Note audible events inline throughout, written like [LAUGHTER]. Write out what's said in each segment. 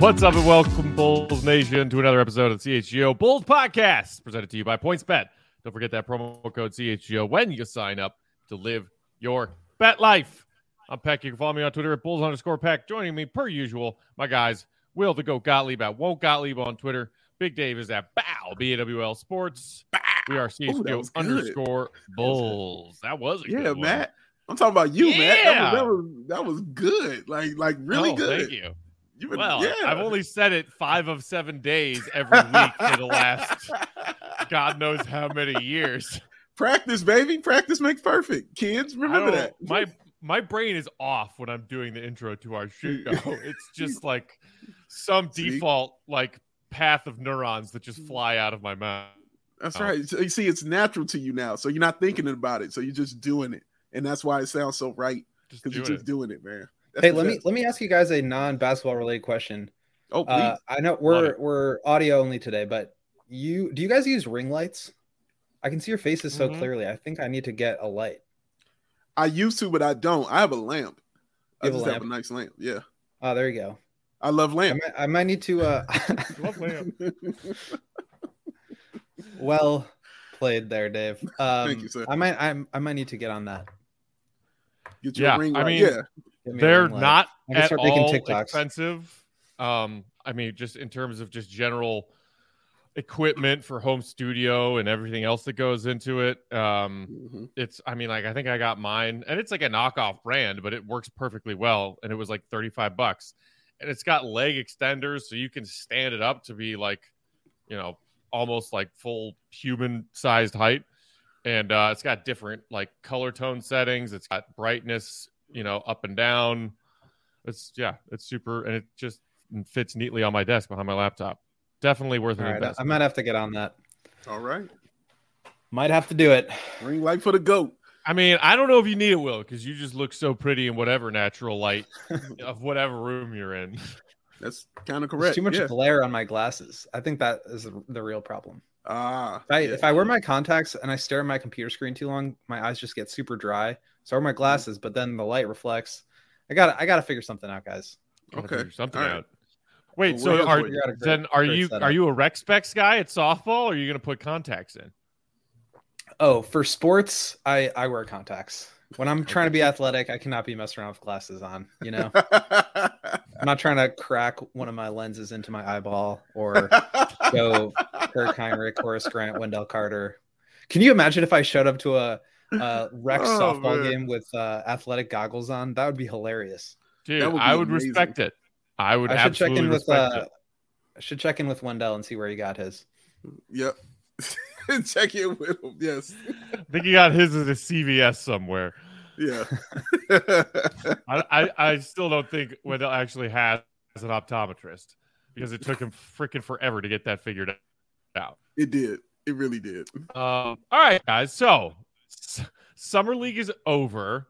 What's up and welcome, Bulls Nation, to another episode of the CHGO Bulls Podcast, presented to you by PointsBet. Don't forget that promo code CHGO when you sign up to live your bet life. I'm Peck. You can follow me on Twitter at Bulls underscore Peck. Joining me, per usual, my guys, Will the Go Gottlieb at Won't Gottlieb on Twitter. Big Dave is at Bawl, B-A-W-L Sports. We are Ooh, CHGO good. underscore Bulls. That was a Yeah, one. Matt. I'm talking about you, Matt. That was, that was that was good. Like like really Oh, good. Thank you. Been- Well, yeah. I've only said it five of seven days every week for the last [LAUGHS] God knows how many years. practice, baby. Practice makes perfect. Kids, remember that. My my brain is off when I'm doing the intro to our show. [LAUGHS] It's just like some See? default like path of neurons that just fly out of my mouth. That's right. So you see, it's natural to you now. So you're not thinking about it. So you're just doing it. And that's why it sounds so right. Because you're just it. doing it, man. That's Hey, the let me let me ask you guys a non-basketball related question. Oh, please. Uh, I know we're it. we're audio only today, but you do you guys use ring lights? I can see your faces so Mhm. clearly. I think I need to get a light. I used to, but I don't. I have a lamp. I You have a just have a nice lamp. Yeah. Oh, there you go. I love I lamp. might, I might need to. Uh, [LAUGHS] Love lamp. [LAUGHS] well played there, Dave. [LAUGHS] Um, Thank you, sir. I might I, I might need to get on that. Get your Yeah, ring I light. mean, yeah. Get me a They're ring light. not at start all TikToks. expensive. Um, I mean, just in terms of just general equipment for home studio and everything else that goes into it. Um, Mhm. it's i mean like i think i got mine and it's like a knockoff brand but it works perfectly well and it was like 35 bucks and it's got leg extenders so you can stand it up to be like you know almost like full human sized height and uh it's got different like color tone settings it's got brightness you know up and down it's yeah it's super and it just fits neatly on my desk behind my laptop definitely worth an All right, I might have to get on that. All right. Might have to do it. Ring light for the goat. I mean, I don't know if you need it, Will, because you just look so pretty in whatever natural light [LAUGHS] of whatever room you're in. That's kind of There's correct. too much yeah. glare on my glasses. I think that is the, the real problem. Ah, If I, yeah. if I wear my contacts and I stare at my computer screen too long, my eyes just get super dry. So I wear my glasses, but then the light reflects. I got I got to figure something out, guys. Okay. something All right. out. Wait, Well, so we're are gonna figure out a great- then are you setup. are you a rec specs guy at softball, or are you going to put contacts in? Oh, for sports, I I wear contacts. When I'm trying to be athletic, I cannot be messing around with glasses on. You know, [LAUGHS] I'm not trying to crack one of my lenses into my eyeball or [LAUGHS] go Kirk Hinrich, Horace Grant, Wendell Carter. Can you imagine if I showed up to a, a rec Oh, softball man. game with uh, athletic goggles on? That would be hilarious. Dude, would be I would amazing. respect it. I would I should check in with uh. I should check in with Wendell and see where he got his. yep. [LAUGHS] Check in with him. Yes. I think he got his at a CVS somewhere. Yeah. [LAUGHS] I, I, I still don't think Wendell actually has an optometrist because it took him freaking forever to get that figured out. it did. It really did. Um, all right, guys. So s- summer league is over.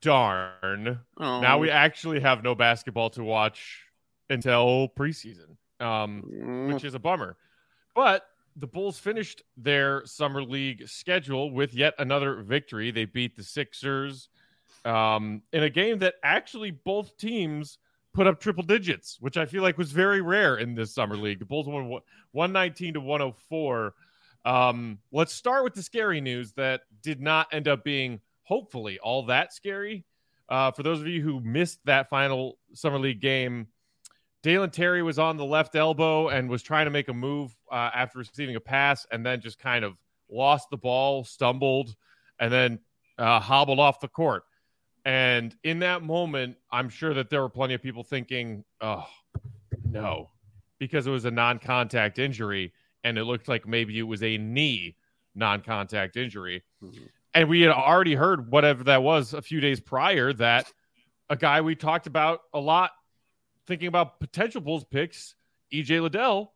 Darn. Oh, Now we actually have no basketball to watch until preseason, um, Mm, which is a bummer. But the Bulls finished their summer league schedule with yet another victory. They beat the Sixers um, in a game that actually both teams put up triple digits, which I feel like was very rare in this summer league. The Bulls won 119 to 104. Um, let's start with the scary news that did not end up being, hopefully, all that scary. Uh, for those of you who missed that final summer league game, Dalen Terry was on the left elbow and was trying to make a move uh, after receiving a pass, and then just kind of lost the ball, stumbled, and then uh, hobbled off the court. And in that moment, I'm sure that there were plenty of people thinking, "Oh, no," because it was a non-contact injury, and it looked like maybe it was a knee non-contact injury. Mm-hmm. And we had already heard whatever that was a few days prior that a guy we talked about a lot thinking about potential Bulls picks, EJ Liddell,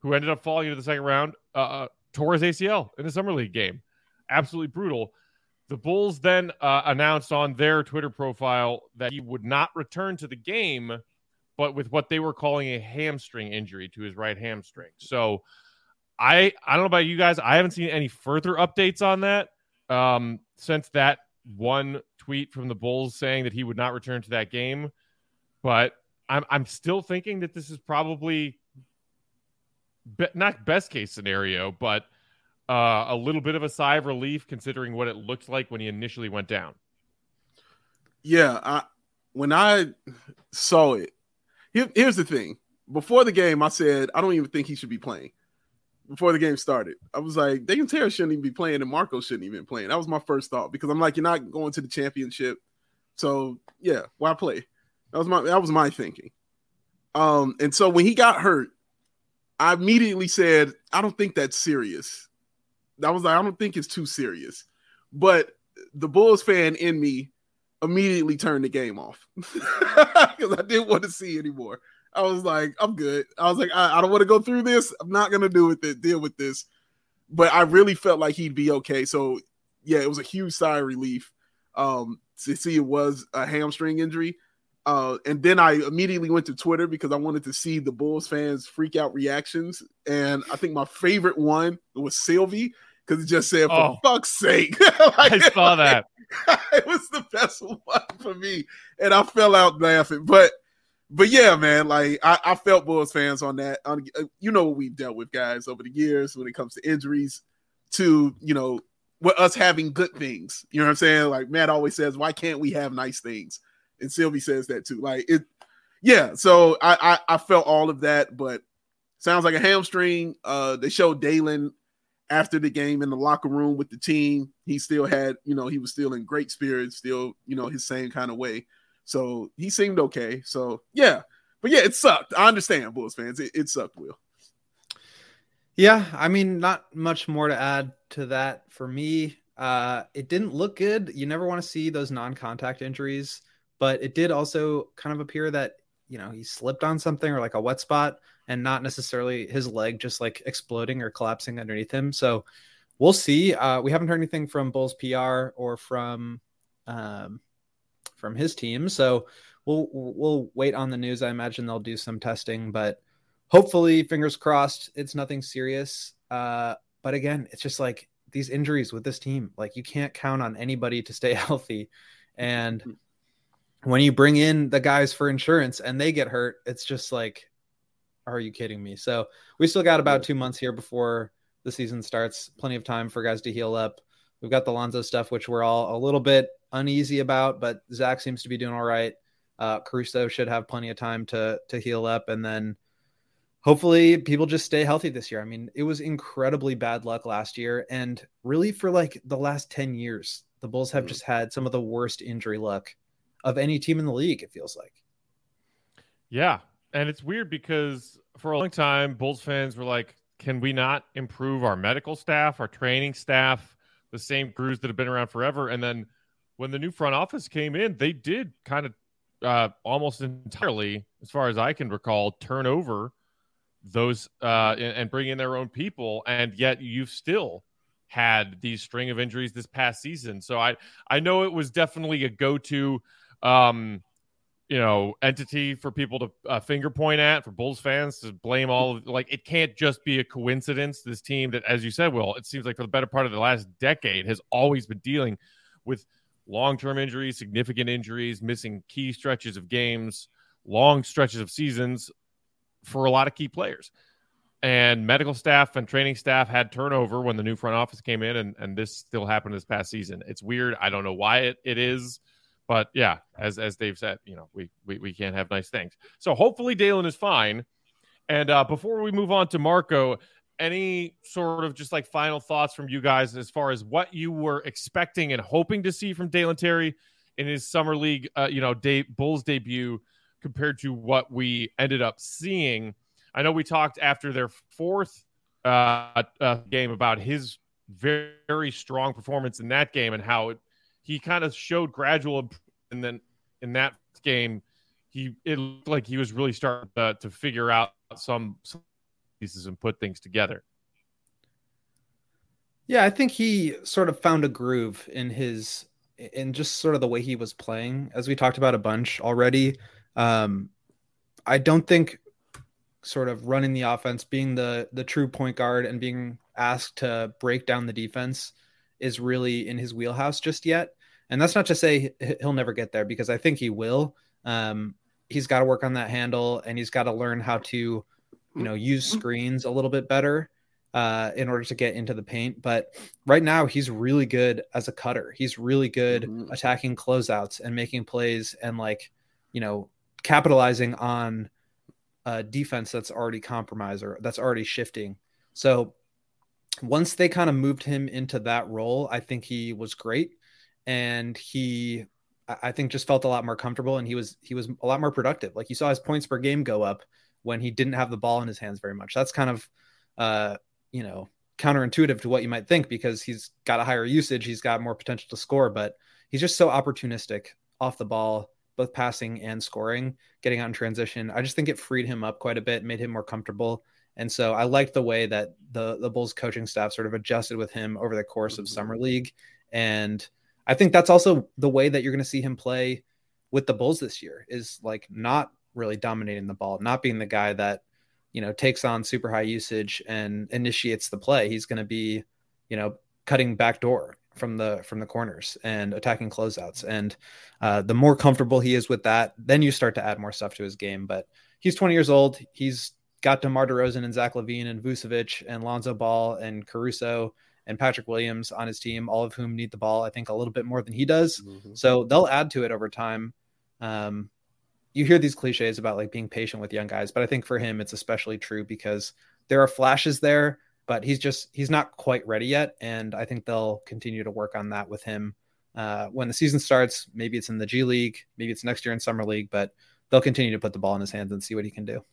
who ended up falling into the second round, uh, uh, tore his ACL in the summer league game. Absolutely brutal. The Bulls then uh, announced on their Twitter profile that he would not return to the game, but with what they were calling a hamstring injury to his right hamstring. So, I I don't know about you guys. I haven't seen any further updates on that um, since that one tweet from the Bulls saying that he would not return to that game. But I'm I'm still thinking that this is probably be, not best case scenario, but uh, a little bit of a sigh of relief considering what it looked like when he initially went down. Yeah, I, when I saw it, here, here's the thing. Before the game, I said I don't even think he should be playing. Before the game started, I was like, Dalen Terry shouldn't even be playing, and Marco shouldn't even be playing. That was my first thought because I'm like, you're not going to the championship, so yeah, why play? That was my that was my thinking. Um, and so when he got hurt, I immediately said, I don't think that's serious. I was like, I don't think it's too serious. But the Bulls fan in me immediately turned the game off [LAUGHS] because I didn't want to see anymore. I was like, I'm good. I was like, I, I don't want to go through this. I'm not gonna do with it, deal with this. But I really felt like he'd be okay. So yeah, it was a huge sigh of relief. Um, to see it was a hamstring injury. Uh, and then I immediately went to Twitter because I wanted to see the Bulls fans freak out reactions. And I think my favorite one was Sylvie because it just said, "For oh, fuck's sake!" [LAUGHS] like, I saw that. [LAUGHS] it was the best [LAUGHS] one for me, and I fell out laughing. But, but yeah, man, like I, I felt Bulls fans on that. On, uh, you know what we've dealt with, guys, over the years when it comes to injuries, to you know, with us having good things. You know what I'm saying? Like Matt always says, "Why can't we have nice things?" and Sylvie says that too. Like it, yeah. So I, I I felt all of that, but sounds like a hamstring. Uh, they showed Dalen after the game in the locker room with the team. He still had, you know, he was still in great spirits, still, you know, his same kind of way. So he seemed okay. So yeah, but yeah, it sucked. I understand, Bulls fans. It, it sucked, Will. Yeah, I mean, not much more to add to that for me. Uh, it didn't look good. You never want to see those non-contact injuries but it did also kind of appear that you know he slipped on something or like a wet spot and not necessarily his leg just like exploding or collapsing underneath him so we'll see uh, we haven't heard anything from bulls pr or from um, from his team so we'll we'll wait on the news i imagine they'll do some testing but hopefully fingers crossed it's nothing serious uh, but again it's just like these injuries with this team like you can't count on anybody to stay [LAUGHS] healthy and mm when you bring in the guys for insurance and they get hurt, it's just like, are you kidding me? So we still got about two months here before the season starts. Plenty of time for guys to heal up. We've got the Lonzo stuff, which we're all a little bit uneasy about, but Zach seems to be doing all right. Uh, Caruso should have plenty of time to to heal up, and then hopefully people just stay healthy this year. I mean, it was incredibly bad luck last year, and really for like the last ten years, the Bulls have mm. just had some of the worst injury luck of any team in the league. It feels like. Yeah, and it's weird because for a long time, Bulls fans were like, "Can we not improve our medical staff, our training staff, the same crews that have been around forever?" And then when the new front office came in, they did kind of uh, almost entirely, as far as I can recall, turn over those uh, and, bring in their own people, and yet you've still had these string of injuries this past season. So I I know it was definitely a go to um, you know, entity for people to uh, finger point at for Bulls fans to blame all of, like it can't just be a coincidence. This team that, as you said, Will, it seems like for the better part of the last decade has always been dealing with long term injuries, significant injuries, missing key stretches of games, long stretches of seasons for a lot of key players. And medical staff and training staff had turnover when the new front office came in, and, and this still happened this past season. It's weird. I don't know why it, it is, but yeah, as as Dave said, you know, we we, we can't have nice things. So hopefully Dalen is fine. And uh, before we move on to Marco, any sort of just like final thoughts from you guys as far as what you were expecting and hoping to see from Dalen Terry in his summer league, uh, you know, day, Bulls debut compared to what we ended up seeing. I know we talked after their fourth uh, uh, game about his very, very, strong performance in that game and how it, he kind of showed gradual and then in that game he it looked like he was really starting to, to figure out some, some pieces and put things together. Yeah, I think he sort of found a groove in his in just sort of the way he was playing, as we talked about a bunch already. Um, I don't think sort of running the offense, being the the true point guard, and being asked to break down the defense is really in his wheelhouse just yet. And that's not to say he'll never get there because I think he will. Um, he's got to work on that handle and he's got to learn how to you know use mm-hmm. screens a little bit better uh, in order to get into the paint. But right now, he's really good as a cutter. He's really good mm-hmm. attacking closeouts and making plays and like you know capitalizing on a defense that's already compromised or that's already shifting. So once they kind of moved him into that role, I think he was great, and he I think just felt a lot more comfortable and he was he was a lot more productive. Like you saw his points per game go up when he didn't have the ball in his hands very much. That's kind of uh, you know, counterintuitive to what you might think because he's got a higher usage, he's got more potential to score, but he's just so opportunistic off the ball, both passing and scoring, getting out in transition. I just think it freed him up quite a bit, made him more comfortable. And so I liked the way that the the Bulls coaching staff sort of adjusted with him over the course mm-hmm. of summer league. And I think that's also the way that you're going to see him play with the Bulls this year is like not really dominating the ball, not being the guy that, you know, takes on super high usage and initiates the play. He's going to be, you know, cutting back door from the from the corners and attacking closeouts. And uh, the more comfortable he is with that, then you start to add more stuff to his game. But he's 20 years old. He's got DeMar DeRozan and Zach LaVine and Vucevic and Lonzo Ball and Caruso and Patrick Williams on his team, all of whom need the ball, I think, a little bit more than he does. Mm-hmm. So they'll add to it over time. Um, you hear these cliches about like being patient with young guys, but I think for him it's especially true because there are flashes there, but he's just he's not quite ready yet, and I think they'll continue to work on that with him uh, when the season starts. Maybe it's in the G League, maybe it's next year in summer league, but they'll continue to put the ball in his hands and see what he can do.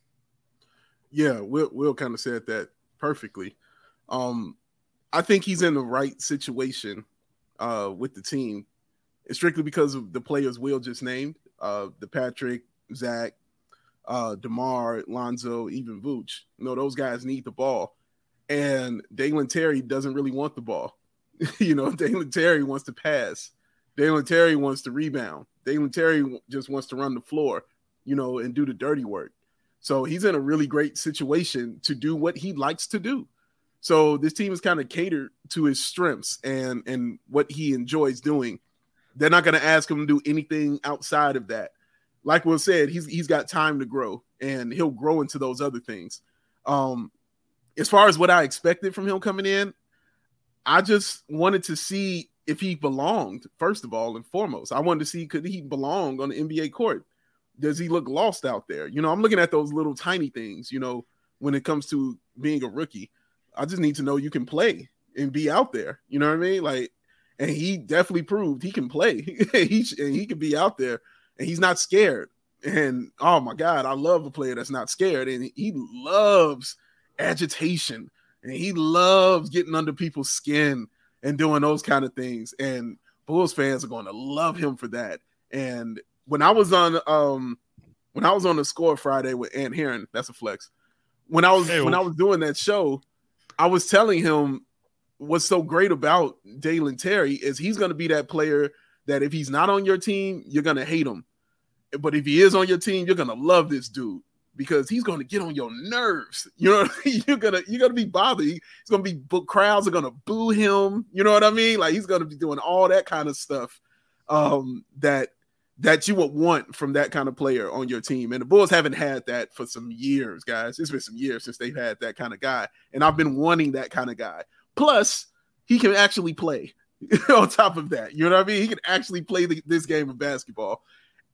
Yeah, Will Will kind of said that perfectly. Um, I think he's in the right situation uh, with the team, it's strictly because of the players Will just named uh, the Patrick, Zach, uh, Demar, Lonzo, even Vooch. You know, those guys need the ball. And Dalen Terry doesn't really want the ball. [LAUGHS] you know, [LAUGHS] Dalen Terry wants to pass. Dalen Terry wants to rebound. Dalen Terry just wants to run the floor, you know, and do the dirty work. So he's in a really great situation to do what he likes to do. So this team is kind of catered to his strengths and and what he enjoys doing. They're not going to ask him to do anything outside of that. Like Will said, he's he's got time to grow, and he'll grow into those other things. Um, as far as what I expected from him coming in, I just wanted to see if he belonged. First of all and foremost, I wanted to see could he belong on the NBA court. Does he look lost out there? You know, I'm looking at those little tiny things. You know, when it comes to being a rookie, I just need to know you can play and be out there. You know what I mean? Like and he definitely proved he can play. [LAUGHS] he and he can be out there, and he's not scared. And oh my God, I love a player that's not scared, and he loves agitation, and he loves getting under people's skin and doing those kind of things. And Bulls fans are going to love him for that. And when I was on, um, when I was on the Score Friday with Ant Heron, that's a flex. When I was when I was doing that show, I was telling him what's so great about Dalen Terry is he's going to be that player that if he's not on your team, you're going to hate him. But if he is on your team, you're going to love this dude because he's going to get on your nerves. [LAUGHS] You know, you're gonna you're gonna be bothered. He's gonna be crowds are gonna boo him. You know what I mean? Like he's gonna be doing all that kind of stuff. um, that that you would want from that kind of player on your team. And the Bulls haven't had that for some years, guys. It's been some years since they've had that kind of guy. And I've been wanting that kind of guy. Plus, he can actually play [LAUGHS] on top of that. You know what I mean? He can actually play the, this game of basketball.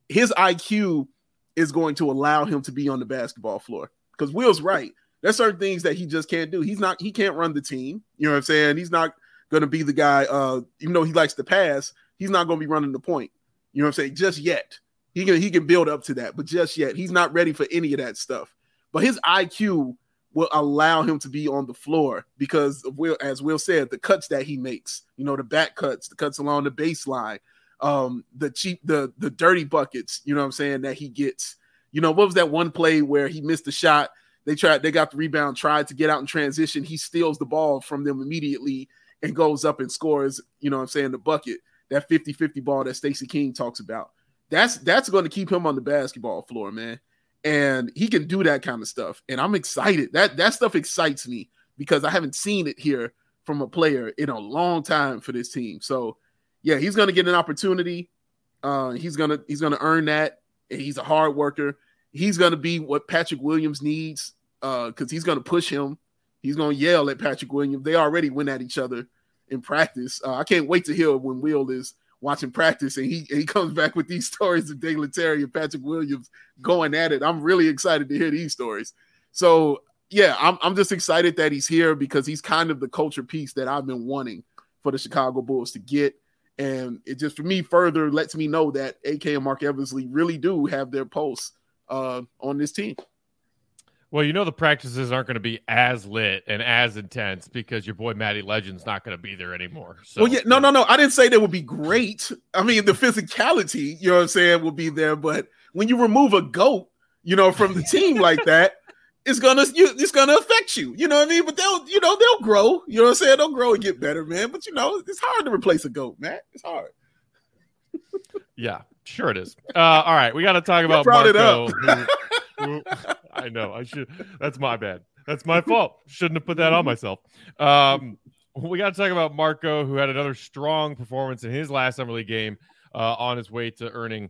His IQ is going to allow him to be on the basketball floor. Because Will's right. There's certain things that he just can't do. He's not, he can't run the team. You know what I'm saying? He's not going to be the guy, uh, even though he likes to pass, he's not going to be running the point. You know what I'm saying? Just yet. He can he can build up to that, but just yet. He's not ready for any of that stuff. But his IQ will allow him to be on the floor because Will, as Will said, the cuts that he makes, you know, the back cuts, the cuts along the baseline, um, the cheap, the the dirty buckets, you know what I'm saying, that he gets. You know, what was that one play where he missed the shot? They tried, they got the rebound, tried to get out in transition. He steals the ball from them immediately and goes up and scores, you know what I'm saying, the bucket that 50-50 ball that Stacey King talks about. That's that's going to keep him on the basketball floor, man. And he can do that kind of stuff. And I'm excited. That that stuff excites me because I haven't seen it here from a player in a long time for this team. So yeah, he's gonna get an opportunity. Uh, he's gonna he's gonna earn that. He's a hard worker. He's gonna be what Patrick Williams needs Uh, because uh, he's gonna push him. He's gonna yell at Patrick Williams. They already went at each other in practice. Uh, I can't wait to hear when Will is watching practice and he he comes back with these [LAUGHS] stories of Dalen Terry and Patrick Williams going at it. I'm really excited to hear these stories. So yeah, I'm I'm just excited that he's here because he's kind of the culture piece that I've been wanting for the Chicago Bulls to get. And it just for me further lets me know that AK and Marc Eversley really do have their pulse uh, on this team. Well, you know the practices aren't going to be as lit and as intense because your boy Matty Legend's not going to be there anymore. So. Well, yeah, no, no, no. I didn't say they would be great. I mean, the physicality, you know what I'm saying, will be there. But when you remove a goat, you know, from the team [LAUGHS] like that, it's gonna you, it's gonna affect you. You know what I mean? But they'll, you know, they'll grow. You know what I'm saying? They'll grow and get better, man. But you know, it's hard to replace a goat, man. It's hard. yeah, sure it is. Uh, all right, we got to talk about Marco. I know. I should. That's my bad. That's my fault. Shouldn't have put that on myself. Um, we got to talk about Marco, who had another strong performance in his last summer league game, uh, on his way to earning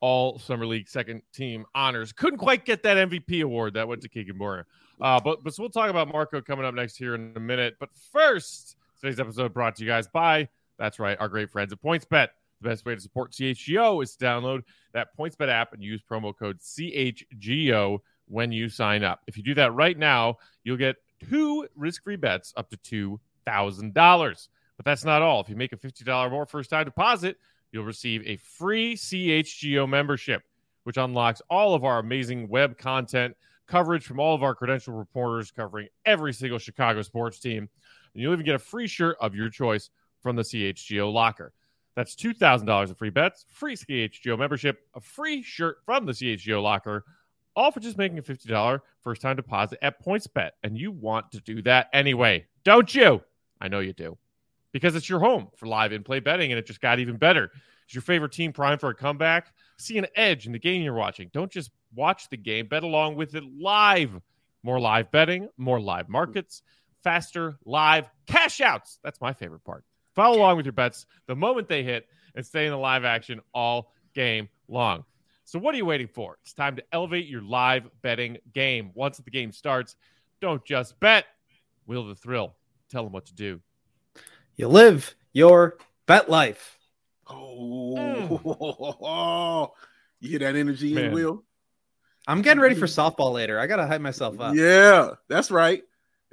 all summer league second team honors. Couldn't quite get that MVP award that went to Keegan Murray. Uh, but but so we'll talk about Marco coming up next here in a minute. But first, today's episode brought to you guys by that's right, our great friends at PointsBet. The best way to support CHGO is to download that PointsBet app and use promo code CHGO when you sign up. If you do that right now, you'll get two risk-free bets up to $2,000. But that's not all. If you make a $50 more first-time deposit, you'll receive a free CHGO membership, which unlocks all of our amazing web content, coverage from all of our credential reporters covering every single Chicago sports team. And you'll even get a free shirt of your choice from the CHGO locker. That's $2,000 in free bets, free CHGO membership, a free shirt from the CHGO locker, all for just making a $50 first time deposit at PointsBet. And you want to do that anyway, don't you? I know you do. Because it's your home for live in play betting, and it just got even better. Is your favorite team primed for a comeback? See an edge in the game you're watching. Don't just watch the game, bet along with it live. More live betting, more live markets, faster live cash outs. That's my favorite part. Follow along with your bets the moment they hit and stay in the live action all game long. So, what are you waiting for? It's time to elevate your live betting game. Once the game starts, don't just bet. Wheel the thrill. Tell them what to do. You live your bet life. Oh, mm. [LAUGHS] you hear that energy Man. in Will? I'm getting ready for [LAUGHS] softball later. I gotta hype myself up. Yeah, that's right.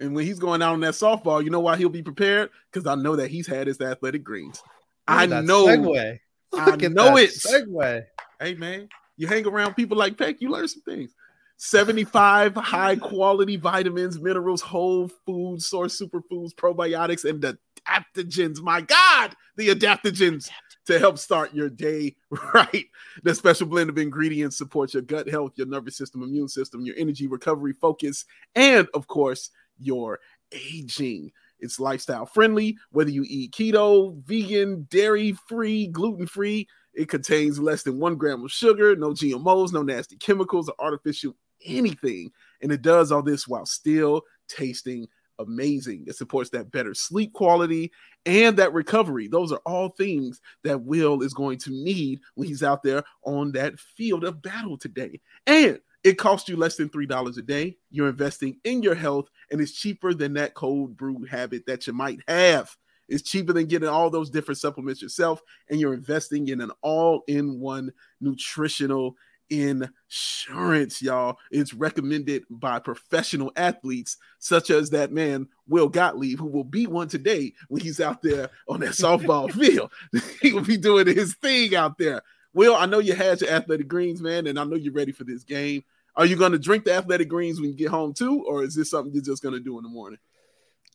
And when he's going out on that softball, you know why he'll be prepared? Because I know that he's had his athletic greens. I know. Segue. I know it. Segue. Hey man, you hang around people like Peck, you learn some things. 75 [LAUGHS] high quality vitamins, minerals, whole food source superfoods, probiotics, and adaptogens. My God, the adaptogens to help start your day [LAUGHS] right. The special blend of ingredients supports your gut health, your nervous system, immune system, your energy, recovery, focus, and of course, your aging. It's lifestyle friendly, whether you eat keto, vegan, dairy free, gluten free. It contains less than one gram of sugar, no GMOs, no nasty chemicals or artificial anything. And it does all this while still tasting amazing. It supports that better sleep quality and that recovery. Those are all things that Will is going to need when he's out there on that field of battle today. And it costs you less than $3 a day. You're investing in your health, and it's cheaper than that cold brew habit that you might have. It's cheaper than getting all those different supplements yourself, and you're investing in an all in one nutritional insurance, y'all. It's recommended by professional athletes, such as that man, Will Gottlieb, who will be one today when he's out there on that softball [LAUGHS] field. [LAUGHS] he will be doing his thing out there. Will, I know you had your athletic greens, man, and I know you're ready for this game. Are you going to drink the athletic greens when you get home too, or is this something you're just going to do in the morning?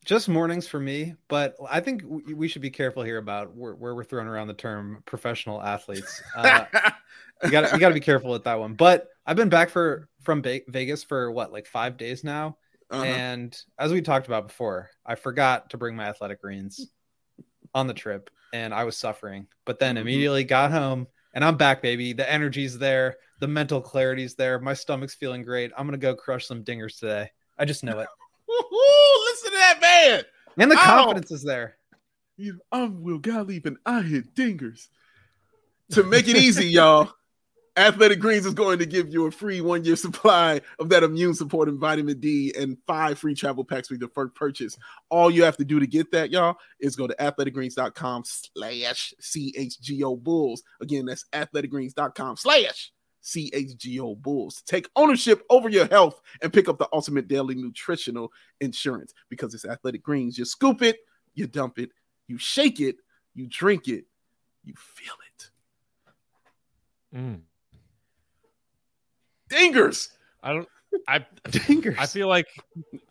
Just mornings for me, but I think we should be careful here about where, where we're throwing around the term professional athletes. Uh, [LAUGHS] you got you got to be careful with that one. But I've been back for from Vegas for what like five days now, uh-huh. and as we talked about before, I forgot to bring my athletic greens on the trip, and I was suffering. But then mm-hmm. immediately got home, and I'm back, baby. The energy's there, the mental clarity's there. My stomach's feeling great. I'm gonna go crush some dingers today. I just know it. [LAUGHS] Listen to that man, and the confidence is there. You, I'm Will Gottlieb, and I hit dingers. To make it easy, y'all, Athletic Greens is going to give you a free one year [LAUGHS] supply of that immune supporting vitamin D and five free travel packs with your first purchase. All you have to do to get that, y'all, is go to athleticgreens.com slash CHGO Bulls. Again, that's athleticgreens.com slash CHGO Bulls. Take ownership over your health and pick up the ultimate daily nutritional insurance because it's Athletic Greens. You scoop it, you dump it, you shake it, you drink it, you feel it. Mm. Dingers. I don't. I [LAUGHS] Dingers. I feel like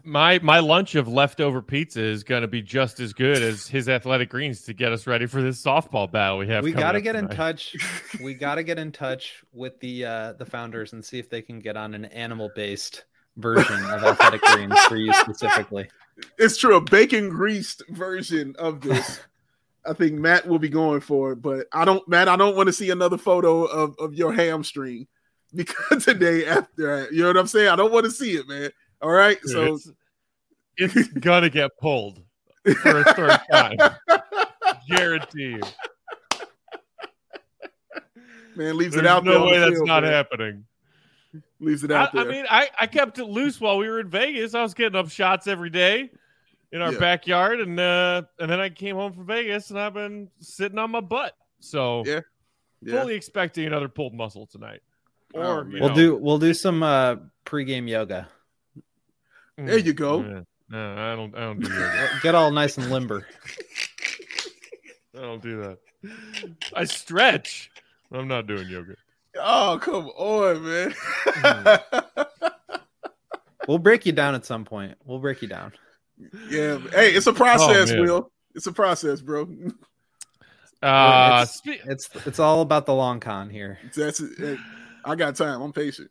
my my lunch of leftover pizza is going to be just as good as his athletic greens to get us ready for this softball battle we have. We got to get tonight. in touch. [LAUGHS] we got to get in touch with the uh, the founders and see if they can get on an animal based version of athletic greens for you specifically. It's true, a bacon greased version of this. I think Matt will be going for it, but I don't, Matt. I don't want to see another photo of, of your hamstring because today after you know what I'm saying. I don't want to see it, man. All right, Dude, so it's, it's, gonna get pulled for a third time, [LAUGHS] guarantee you. Man, leaves There's it out no there. No way the that's not man. happening. Leaves it out I, there. I mean, I, I kept it loose while we were in Vegas. I was getting up shots every day in our yeah. backyard, and uh, and then I came home from Vegas, and I've been sitting on my butt. So yeah, yeah. fully expecting another pulled muscle tonight. Or oh, we'll know. do we'll do some uh pregame yoga. There you go. Yeah. No, I don't. I don't do yoga. Get all nice and limber. [LAUGHS] I don't do that. I stretch. I'm not doing yoga. Oh come on, man. mm. [LAUGHS] we'll break you down at some point. We'll break you down. Yeah. Hey, it's a process, oh, Will. It's a process, bro. Uh, it's, it's, it's all about the long con here. That's it. I got time. I'm patient.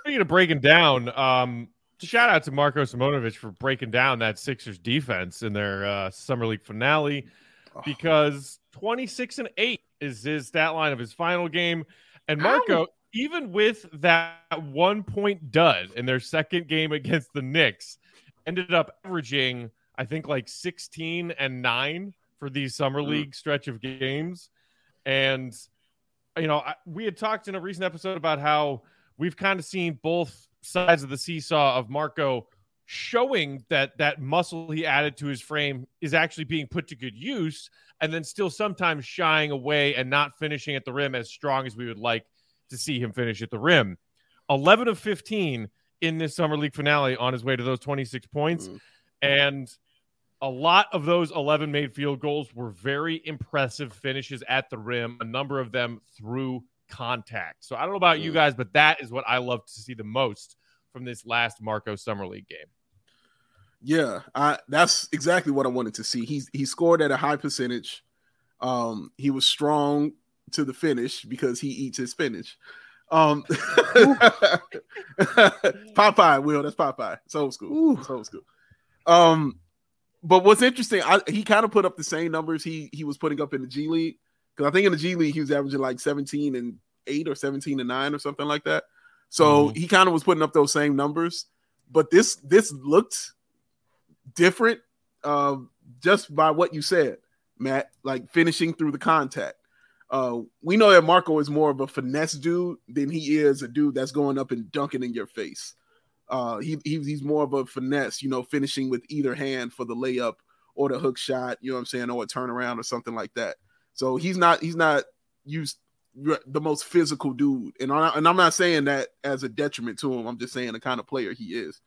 Speaking of breaking down, um, shout out to Marco Simonovic for breaking down that Sixers defense in their uh, summer league finale because 26 and 8 is his stat line of his final game. And Marco, Ow. even with that one point dud in their second game against the Knicks, ended up averaging, I think, like 16 and 9 for the summer mm. league stretch of games. And, you know, I, we had talked in a recent episode about how we've kind of seen both sides of the seesaw of Marco showing that that muscle he added to his frame is actually being put to good use and then still sometimes shying away and not finishing at the rim as strong as we would like to see him finish at the rim 11 of 15 in this summer league finale on his way to those 26 points. Mm. And a lot of those 11 made field goals were very impressive finishes at the rim, a number of them through contact. So I don't know about mm. you guys, but that is what I love to see the most from this last Marco Summer League game. Yeah, I, that's exactly what I wanted to see. He's he scored at a high percentage. Um, he was strong to the finish because he eats his spinach. Um, [LAUGHS] Popeye, Will, that's Popeye. It's old school. It's old school. Um, but what's interesting, I, he kind of put up the same numbers he he was putting up in the G League because I think in the G League he was averaging like 17 and eight or 17 and nine or something like that. So mm-hmm. he kind of was putting up those same numbers, but this this looked different uh, just by what you said, Matt, like finishing through the contact. Uh, we know that Marco is more of a finesse dude than he is a dude that's going up and dunking in your face. Uh, he, he, he's more of a finesse, you know, finishing with either hand for the layup or the hook shot, you know what I'm saying, or a turnaround or something like that. So he's not he's not used the most physical dude, and I, and I'm not saying that as a detriment to him. I'm just saying the kind of player he is.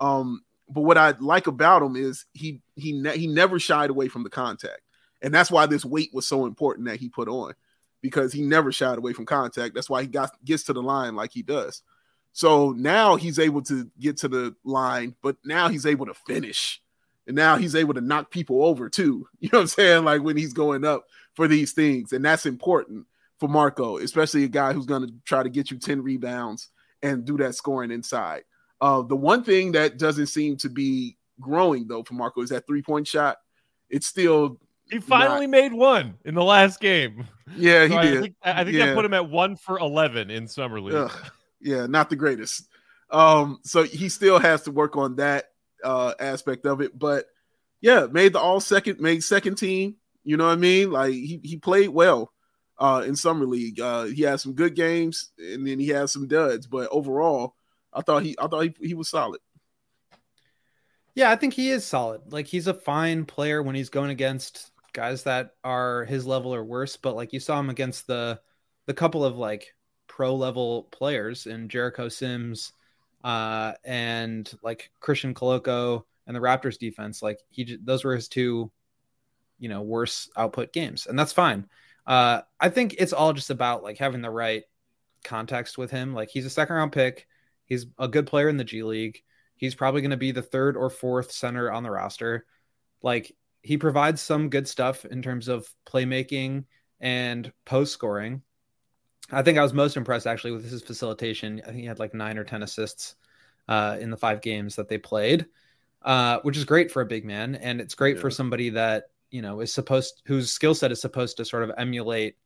Um, but what I like about him is he he ne- he never shied away from the contact, and that's why this weight was so important that he put on, because he never shied away from contact. That's why he got gets to the line like he does. So now he's able to get to the line, but now he's able to finish. And now he's able to knock people over too. [LAUGHS] You know what I'm saying? Like when he's going up for these things. And that's important for Marco, especially a guy who's going to try to get you 10 rebounds and do that scoring inside. Uh, the one thing that doesn't seem to be growing though for Marco is that three point shot. It's still he finally not... made one in the last game. Yeah, he so did. I think, I think yeah. that put him at one for eleven in summer league. Ugh. Yeah, not the greatest. Um, so he still has to work on that uh aspect of it, but yeah, made the all second, made second team. You know what I mean? Like he he played well uh, in summer league. Uh, he had some good games and then he had some duds, but overall, I thought he I thought he, he was solid. Yeah, I think he is solid. Like he's a fine player when he's going against guys that are his level or worse. But like you saw him against the the couple of like pro level players in Jericho Sims uh, and like Christian Koloko and the Raptors defense. Like he those were his two, you know, worse output games, and that's fine. Uh, I think it's all just about like having the right context with him. Like he's a second round pick. He's a good player in the G League. He's probably going to be the third or fourth center on the roster. Like he provides some good stuff in terms of playmaking and post scoring. I think I was most impressed actually with his facilitation. I think he had like nine or 10 assists uh, in the five games that they played, uh, which is great for a big man. And it's great yeah. for somebody that you know is supposed whose skill set is supposed to sort of emulate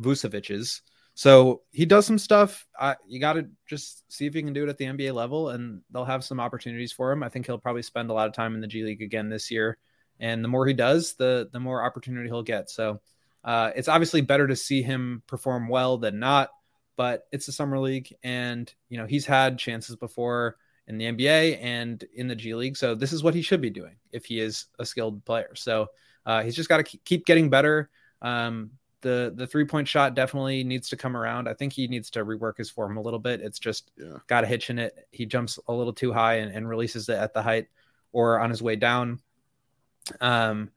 Vucevic's. So he does some stuff. Uh, you got to just see if he can do it at the NBA level, and they'll have some opportunities for him. I think he'll probably spend a lot of time in the G League again this year, and the more he does, the the more opportunity he'll get. So uh, it's obviously better to see him perform well than not, but it's the summer league, and you know he's had chances before in the NBA and in the G League. So this is what he should be doing if he is a skilled player. So uh, he's just got to keep getting better. Um, the the three point shot definitely needs to come around. I think he needs to rework his form a little bit. It's just yeah. got a hitch in it. He jumps a little too high and, and, releases it at the height or on his way down. Um,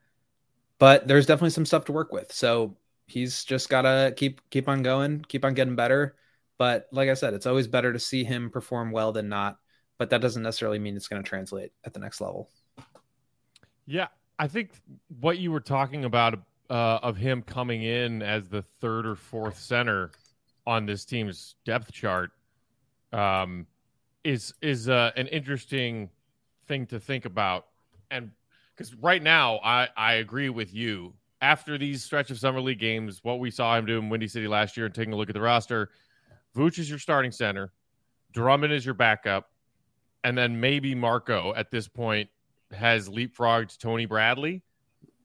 but there's definitely some stuff to work with. So he's just got to keep keep on going, keep on getting better. But like I said, it's always better to see him perform well than not. But that doesn't necessarily mean it's going to translate at the next level. Yeah, I think what you were talking about uh, of him coming in as the third or fourth center on this team's depth chart um, is is uh, an interesting thing to think about, and because right now I I agree with you. After these stretch of summer league games, what we saw him do in Windy City last year, and taking a look at the roster, Vooch is your starting center, Drummond is your backup, and then maybe Marco at this point has leapfrogged Tony Bradley,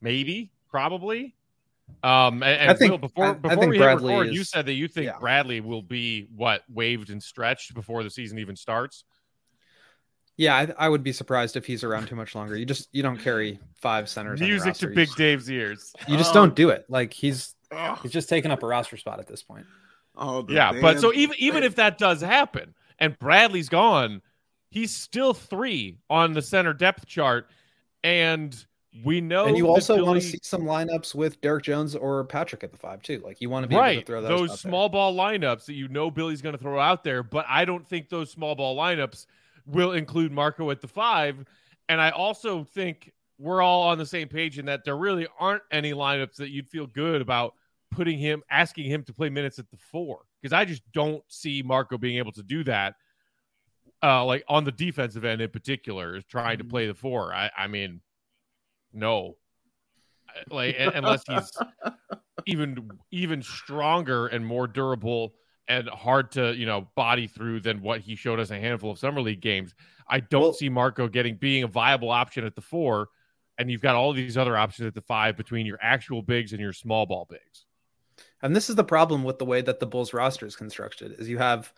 maybe, probably. Um, and, and I think Will, before I, before I we Bradley record, is, you said that you think yeah. Bradley will be what waived and stretched before the season even starts. Yeah, I, I, would be surprised if he's around too much longer. You just you don't carry five centers. Music to Big Dave's ears. You just don't um, do it. Like he's he's just taking up a roster spot at this point. Oh yeah, but so even even if that does happen and Bradley's gone, he's still three on the center depth chart, and we know. And you also Billy... want to see some lineups with Derrick Jones or Patrick at the five too. Like you want to be right. able to throw those, those small there. ball lineups that you know Billy's going to throw out there. But I don't think those small ball lineups will include Marco at the five. And I also think we're all on the same page in that there really aren't any lineups that you'd feel good about putting him, asking him to play minutes at the four, because I just don't see Marco being able to do that uh, like on the defensive end in particular, is trying to mm-hmm. play the four. I, I mean, no, like unless he's [LAUGHS] even even stronger and more durable and hard to you know body through than what he showed us a handful of summer league games. I don't well, see Marco getting being a viable option at the four, and you've got all these other options at the five between your actual bigs and your small ball bigs. And this is the problem with the way that the Bulls roster is constructed: is you have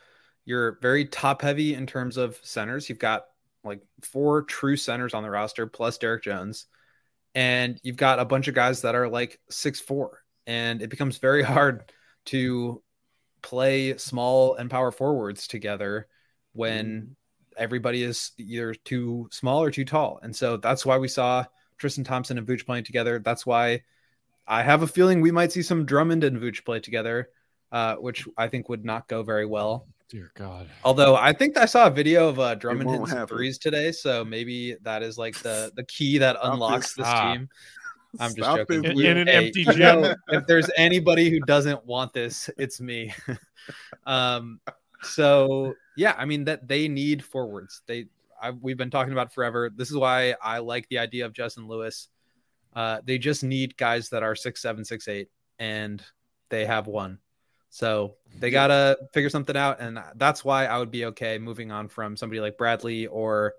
you're very top heavy in terms of centers. You've got like four true centers on the roster plus Derrick Jones, and you've got a bunch of guys that are like six four, and it becomes very [LAUGHS] hard to play small and power forwards together when mm-hmm. everybody is either too small or too tall. And so that's why we saw Tristan Thompson and Vooch playing together. That's why I have a feeling we might see some Drummond and Vooch play together, uh, which I think would not go very well. Dear God. Although I think I saw a video of uh, Drummond hitting some threes today, so maybe that is like the [LAUGHS] the key that unlocks this, ah. team. I'm just Stop joking. In, in, an hey, empty gym. Know, [LAUGHS] if there's anybody who doesn't want this, it's me. [LAUGHS] um, so yeah, I mean that they need forwards. They I, we've been talking about forever. This is why I like the idea of Justin Lewis. Uh, they just need guys that are six seven, six eight, and they have one. So they gotta figure something out, and that's why I would be okay moving on from somebody like Bradley or,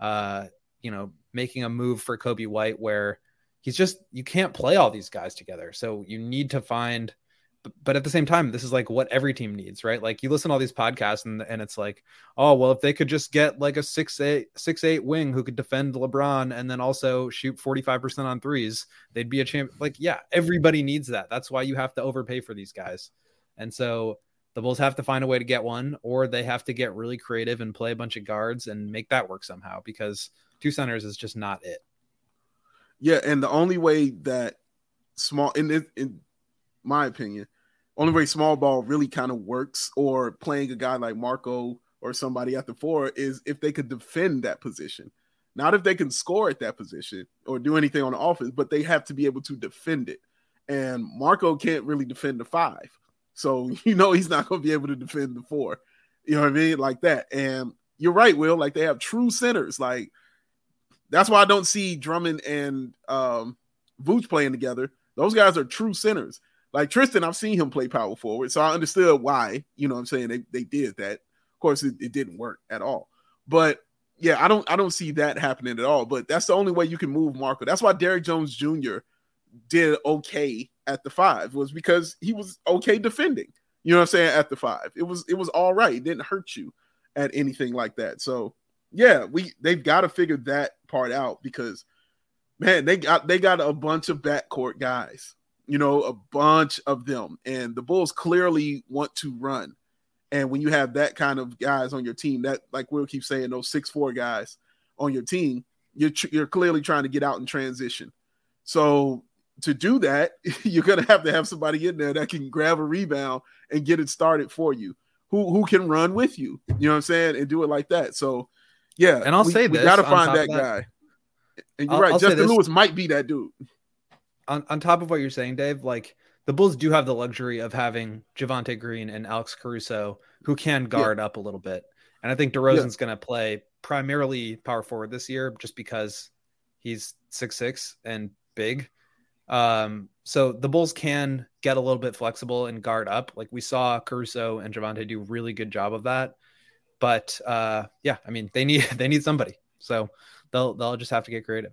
uh, you know, making a move for Coby White where he's just you can't play all these guys together. So you need to find but at the same time, this is like what every team needs, right? Like you listen to all these podcasts and, and it's like, oh, well, if they could just get like a six eight six eight wing who could defend LeBron and then also shoot 45% on threes, they'd be a champ. Like, yeah, everybody needs that. That's why you have to overpay for these guys. And so the Bulls have to find a way to get one, or they have to get really creative and play a bunch of guards and make that work somehow because two centers is just not it. Yeah, and the only way that small in in my opinion, only way small ball really kind of works or playing a guy like Marco or somebody at the four is if they could defend that position. Not if they can score at that position or do anything on the offense, but they have to be able to defend it. And Marco can't really defend the five. So [LAUGHS] you know he's not going to be able to defend the four. You know what I mean? Like that. And you're right, Will. Like they have true centers. Like that's why I don't see Drummond and um Vooch playing together. Those guys are true centers. Like Tristan, I've seen him play power forward, so I understood why. You know what I'm saying? They they did that. Of course, it, it didn't work at all. But yeah, I don't I don't see that happening at all. But that's the only way you can move Marco. That's why Derrick Jones Jr. did okay at the five was because he was okay defending. You know what I'm saying? At the five, it was it was all right. It didn't hurt you at anything like that. So yeah, we they've got to figure that part out because man, they got they got a bunch of backcourt guys you know, a bunch of them. And the Bulls clearly want to run. And when you have that kind of guys on your team, that like we'll keep saying, those six four guys on your team, you're you're clearly trying to get out in transition. So to do that, [LAUGHS] you're gonna have to have somebody in there that can grab a rebound and get it started for you. Who who can run with you? You know what I'm saying, and do it like that. So yeah, and I'll we, say we got to find that, that, guy. And you're I'll, right, I'll Justin Lewis might be that dude on, on top of what you're saying, Dave, like the Bulls do have the luxury of having Javonte Green and Alex Caruso who can guard yeah. up a little bit. And I think DeRozan's yeah. going to play primarily power forward this year just because he's six six and big. Um, so the Bulls can get a little bit flexible and guard up. Like we saw Caruso and Javonte do really good job of that. But uh, yeah, I mean they need [LAUGHS] they need somebody. So they'll they'll just have to get creative.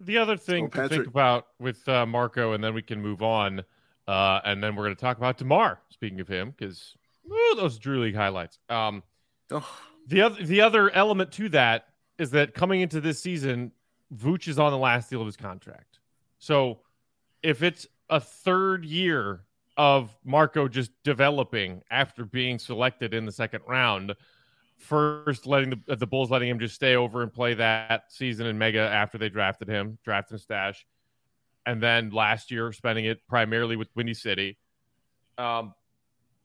The other thing to think about with uh, Marco, and then we can move on, uh, and then we're going to talk about Demar. Speaking of him, because those Drew League highlights. Um, oh. The other the other element to that is that coming into this season, Vooch is on the last deal of his contract. So if it's a third year of Marco just developing after being selected in the second round, first letting the the Bulls letting him just stay over and play that season in Mega after they drafted him, drafting stash, and then last year spending it primarily with Windy City. Um,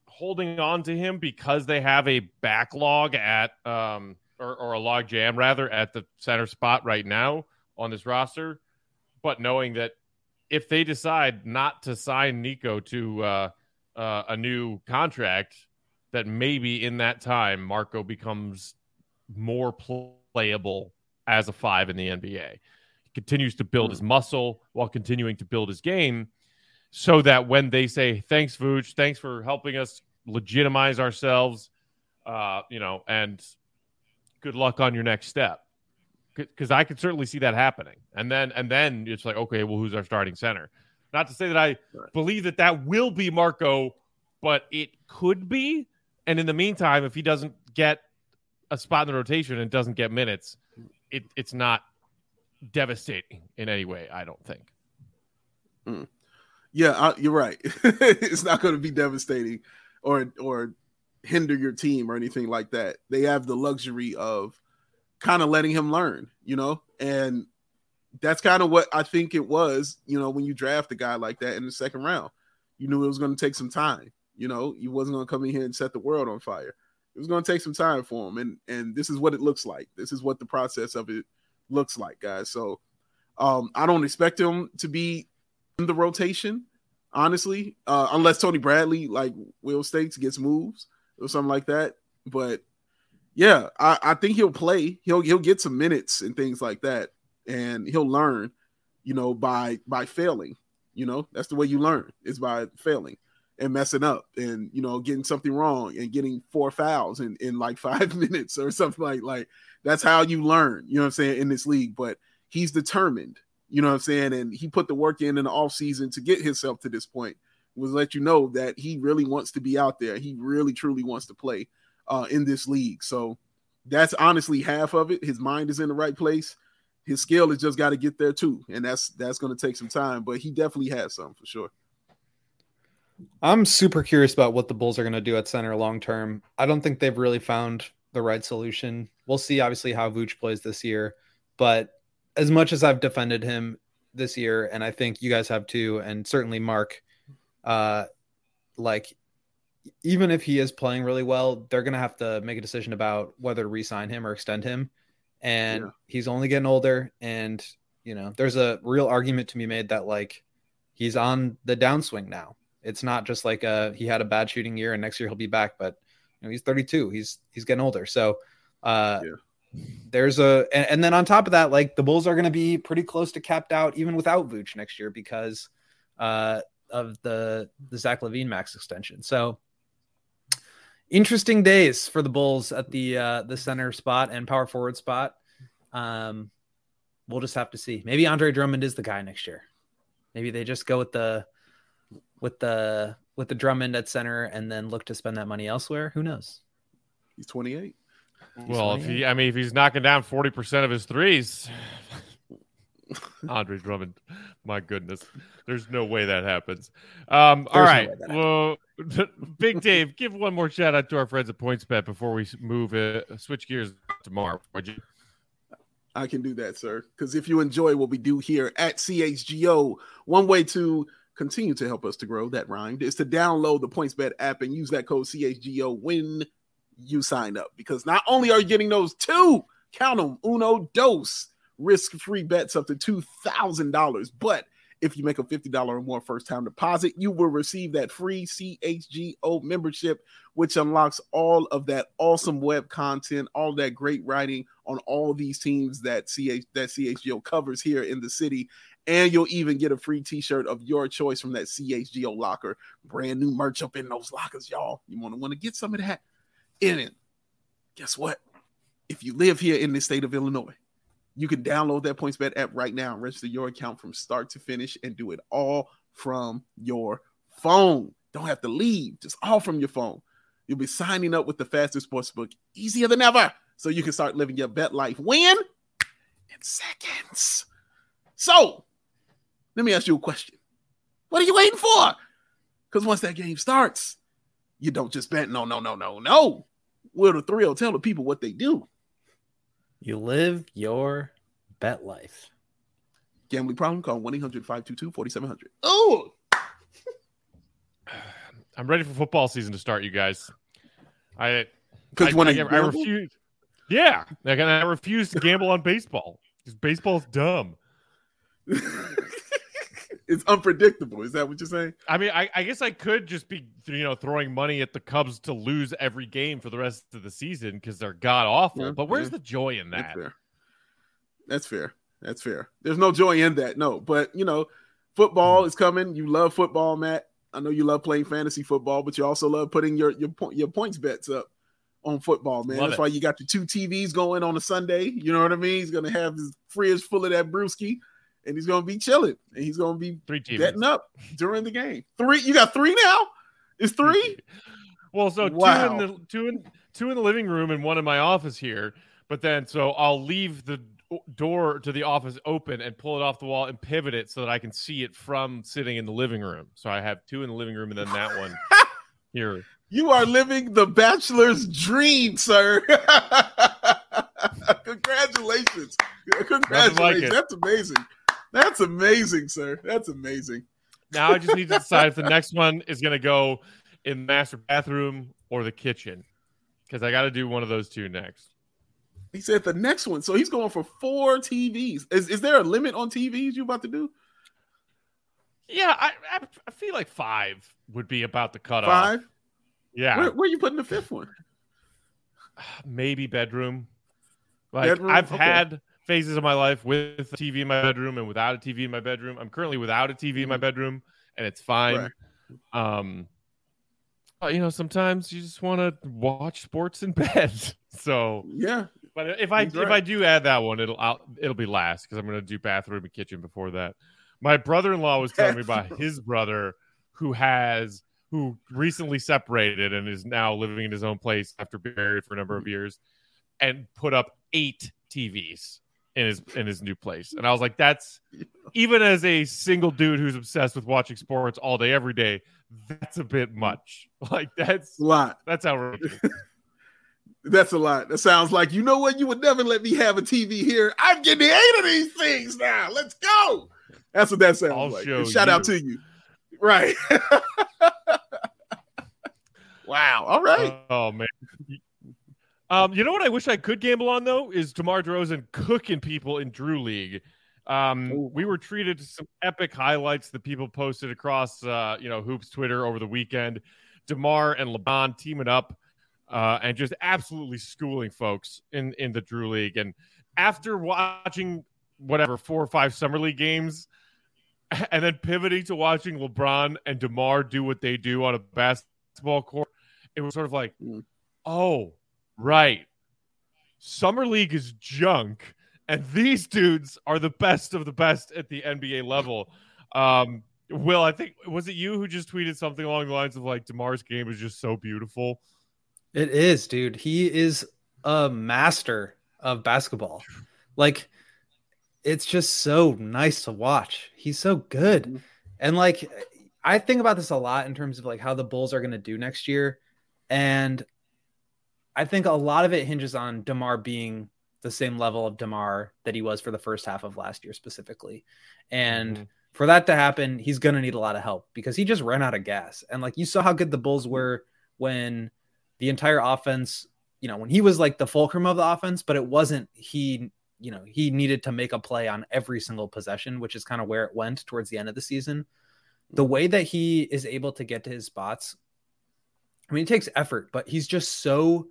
holding on to him because they have a backlog at um or, or a log jam rather at the center spot right now on this roster, but knowing that if they decide not to sign Nico to uh, uh, a new contract, that maybe in that time Marco becomes more playable as a five in the NBA. He continues to build hmm. his muscle while continuing to build his game so that when they say, thanks, Vooch, thanks for helping us legitimize ourselves, uh, you know, and good luck on your next step. Because I could certainly see that happening, and then and then it's like, okay, well, who's our starting center? Not to say that I Right. believe that that will be Marco, but it could be. And in the meantime, if he doesn't get a spot in the rotation and doesn't get minutes, it, it's not devastating in any way. I don't think. Mm. Yeah, I, you're right. [LAUGHS] it's not going to be devastating or or hinder your team or anything like that. They have the luxury of kind of letting him learn, you know, and that's kind of what I think it was. You know, when you draft a guy like that in the second round, you knew it was going to take some time. You know, he wasn't going to come in here and set the world on fire. It was going to take some time for him, and and this is what it looks like. This is what the process of it looks like, guys. So, um, I don't expect him to be in the rotation, honestly, uh, unless Tony Bradley, like Will States, gets moves or something like that. But yeah, I, I think he'll play. He'll he'll get some minutes and things like that, and he'll learn, you know, by by failing. You know, that's the way you learn is by failing and messing up and you know getting something wrong and getting four fouls in, in like [LAUGHS] five minutes or something like like that's how you learn you know what i'm saying in this league but he's determined you know what i'm saying and he put the work in in the off season to get himself to this point was let you know that he really wants to be out there he really truly wants to play uh in this league so that's honestly half of it his mind is in the right place his skill has just got to get there too and that's that's going to take some time but he definitely has some for sure I'm super curious about what the Bulls are going to do at center long term. I don't think they've really found the right solution. We'll see, obviously, how Vooch plays this year. But as much as I've defended him this year, and I think you guys have too, and certainly Mark, uh, like even if he is playing really well, they're going to have to make a decision about whether to re-sign him or extend him. And Yeah. he's only getting older, and you know, there's a real argument to be made that like he's on the downswing now. It's not just like uh he had a bad shooting year and next year he'll be back, but you know, he's 32. He's he's getting older. So uh there's a and, and then on top of that, like the Bulls are gonna be pretty close to capped out even without Vooch next year because uh of the the Zach LaVine max extension. So interesting days for the Bulls at the uh the center spot and power forward spot. Um we'll just have to see. Maybe Andre Drummond is the guy next year. Maybe they just go with the with the with the Drummond at center and then look to spend that money elsewhere. Who knows? he's 28 Well, if he, I mean, if he's knocking down forty percent of his threes, Andre Drummond, my goodness, there's no way that happens. Um, all no right, that well, [LAUGHS] Big Dave, give one more shout out to our friends at PointsBet before we move uh, switch gears tomorrow. Would you? I can do that, sir. Because if you enjoy what we do here at CHGO, one way to continue to help us to grow that rhymed is to download the PointsBet app and use that code CHGO when you sign up. Because not only are you getting those two, count them, uno, dos, risk free bets up to $2,000, but if you make a $50 or more first time deposit, you will receive that free CHGO membership, which unlocks all of that awesome web content, all that great writing on all these teams that CH that CHGO covers here in the city. And you'll even get a free t-shirt of your choice from that CHGO locker. Brand new merch up in those lockers, y'all. You want to want to get some of that in it. Guess what? If you live here in the state of Illinois, you can download that PointsBet app right now and register your account from start to finish and do it all from your phone. Don't have to leave, just all from your phone. You'll be signing up with the fastest sportsbook easier than ever. So you can start living your bet life when? In seconds. So let me ask you a question. What are you waiting for? Because once that game starts, you don't just bet. No, no, no, no, no. Will the thrill tell the people what they do? You live your bet life. Gambling problem? Call 1 800 522 4700. Oh, [SIGHS] I'm ready for football season to start, you guys. I because when I, I, I refuse. Yeah, like, and I refuse to gamble on baseball because baseball's dumb. [LAUGHS] it's unpredictable. Is that what you're saying? I mean, I, I guess I could just be, you know, throwing money at the Cubs to lose every game for the rest of the season because they're god awful. Yeah, but where's yeah. the joy in That's that? fair. That's fair. That's fair. There's no joy in that. No, but you know, football hmm. is coming. You love football, Matt. I know you love playing fantasy football, but you also love putting your your point your points bets up on football, man. Love That's it. why you got your two TVs going on a Sunday. You know what I mean? He's gonna have his fridge full of that brewski, and he's gonna be chilling, and he's gonna be three TVs. betting up during the game. Three, you got three now? Is three? [LAUGHS] Well, so wow. two in the two in two in the living room and one in my office here. But then, so I'll leave the door to the office open and pull it off the wall and pivot it so that I can see it from sitting in the living room. So I have two in the living room and then that one [LAUGHS] here. You are living the bachelor's dream, sir. [LAUGHS] Congratulations. Congratulations. Like That's amazing. That's amazing, sir. That's amazing. Now I just need to decide if the next one is going to go in the master bathroom or the kitchen because I got to do one of those two next. He said the next one. So he's going for four TVs. Is, is there a limit on TVs you about to do? Yeah, I, I, feel like five would be about the cutoff. Five? Yeah. Where, where, are you putting the fifth one? [SIGHS] Maybe bedroom. Like bedroom? I've okay. had phases of my life with a TV in my bedroom and without a TV in my bedroom. I'm currently without a TV in my mm-hmm. bedroom, and it's fine. Right. Um, you know, sometimes you just want to watch sports in [LAUGHS] bed. So yeah, but if I right. if I do add that one, it'll I'll, it'll be last because I'm going to do bathroom and kitchen before that. My brother-in-law was telling me about his brother who has who recently separated and is now living in his own place after being married for a number of years, and put up eight TVs in his in his new place. And I was like, that's even as a single dude who's obsessed with watching sports all day every day, that's a bit much. [LAUGHS] Like that's a lot. That's outrageous. [LAUGHS] That's a lot. That sounds like you know what? You would never let me have a TV here. I'm getting eight of these things now. Let's go. That's what that sounds I'll like. Shout you. out to you. Right. [LAUGHS] wow. All right. Uh, oh man. Um, you know what I wish I could gamble on though is DeMar DeRozan cooking people in Drew League. Um, we were treated to some epic highlights that people posted across, uh, you know, Hoops Twitter over the weekend. DeMar and LeBron teaming up uh, and just absolutely schooling folks in in the Drew League. And after watching whatever four or five summer league games, [LAUGHS] and then pivoting to watching LeBron and Demar do what they do on a basketball court, it was sort of like, mm. oh, right, summer league is junk, and these dudes are the best of the best at the NBA level. Um, Will, I think was it you who just tweeted something along the lines of like Demar's game is just so beautiful. It is, dude. He is a master of basketball. Like it's just so nice to watch. He's so good. Mm-hmm. And like I think about this a lot in terms of like how the Bulls are going to do next year and I think a lot of it hinges on DeMar being the same level of DeMar that he was for the first half of last year specifically. And mm-hmm. for that to happen, he's going to need a lot of help because he just ran out of gas. And like you saw how good the Bulls were when the entire offense, you know, when he was like the fulcrum of the offense, but it wasn't he, you know, he needed to make a play on every single possession, which is kind of where it went towards the end of the season. The way that he is able to get to his spots, I mean, it takes effort, but he's just so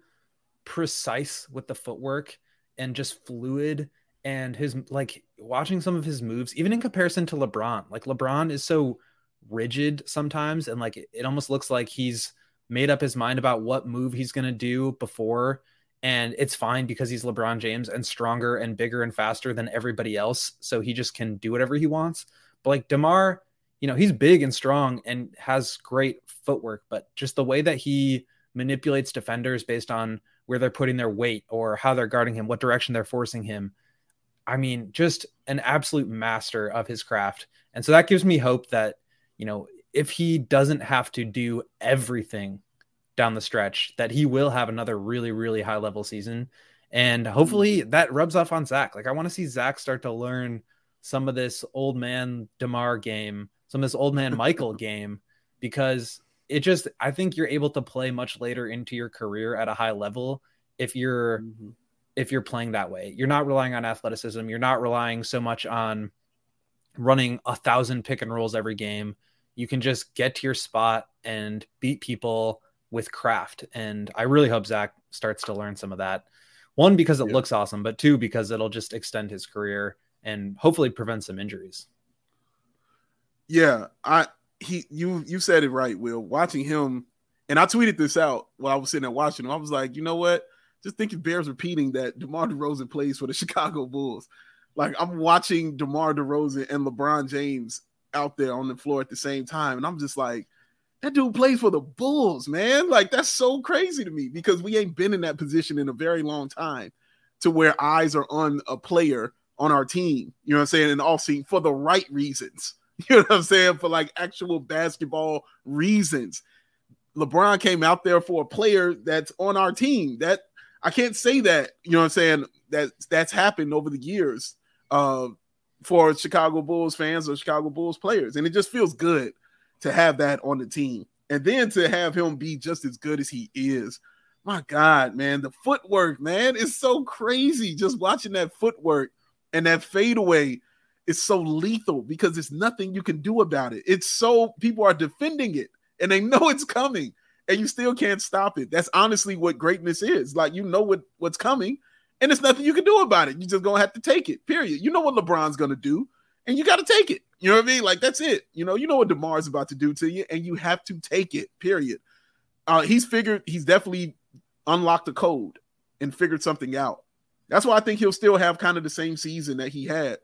precise with the footwork and just fluid and his like watching some of his moves even in comparison to LeBron. Like LeBron is so rigid sometimes and like it, almost looks like he's made up his mind about what move he's going to do before. And it's fine because he's LeBron James and stronger and bigger and faster than everybody else. So he just can do whatever he wants. But like DeMar you know he's big and strong and has great footwork. But just the way that he manipulates defenders based on where they're putting their weight or how they're guarding him what direction they're forcing him I mean just an absolute master of his craft and so that gives me hope that you know if he doesn't have to do everything down the stretch, that he will have another really, really high level season. And hopefully mm. that rubs off on Zach. Like I want to see Zach start to learn some of this old man DeMar game, some of this old man [LAUGHS] Michael game, because it just I think you're able to play much later into your career at a high level if you're mm-hmm. if you're playing that way. You're not relying on athleticism. You're not relying so much on running a thousand pick and rolls every game you can just get to your spot and beat people with craft. And I really hope Zach starts to learn some of that. One, because it yeah. looks awesome, but two, because it'll just extend his career and hopefully prevent some injuries. Yeah, I he you you said it right, Will. Watching him, and I tweeted this out while I was sitting there watching him. I was like, you know what? Just think if Bears repeating that DeMar DeRozan plays for the [LAUGHS] Chicago Bulls. Like I'm watching DeMar DeRozan and LeBron James out there on the floor at the same time, and I'm just like, that dude plays for the Bulls, man. Like that's so crazy to me because we ain't been in that position in a very long time to where eyes are on a player on our team. You know what I'm saying? And all seen for the right reasons. [LAUGHS] You know what I'm saying? For like actual basketball reasons. LeBron came out there for a player that's on our team. That I can't say that, you know what I'm saying, that that's happened over the years uh, for Chicago Bulls fans or Chicago Bulls players. And it just feels good to have that on the team. And then to have him be just as good as he is. My God, man, the footwork, man, is so crazy. Just watching that footwork and that fadeaway is so lethal because there's nothing you can do about it. It's so people are defending it and they [LAUGHS] know it's coming and you still can't stop it. That's honestly what greatness is. Like you know what what's coming and there's nothing you can do about it. You just gonna have to take it. Period. You know what LeBron's gonna do, and you got to take it. You know what I mean? Like that's it. You know, you know what Demar's about to do to you, and you have to take it. Period. Uh, he's figured. He's definitely unlocked the code and figured something out. That's why I think he'll still have kind of the same season that he had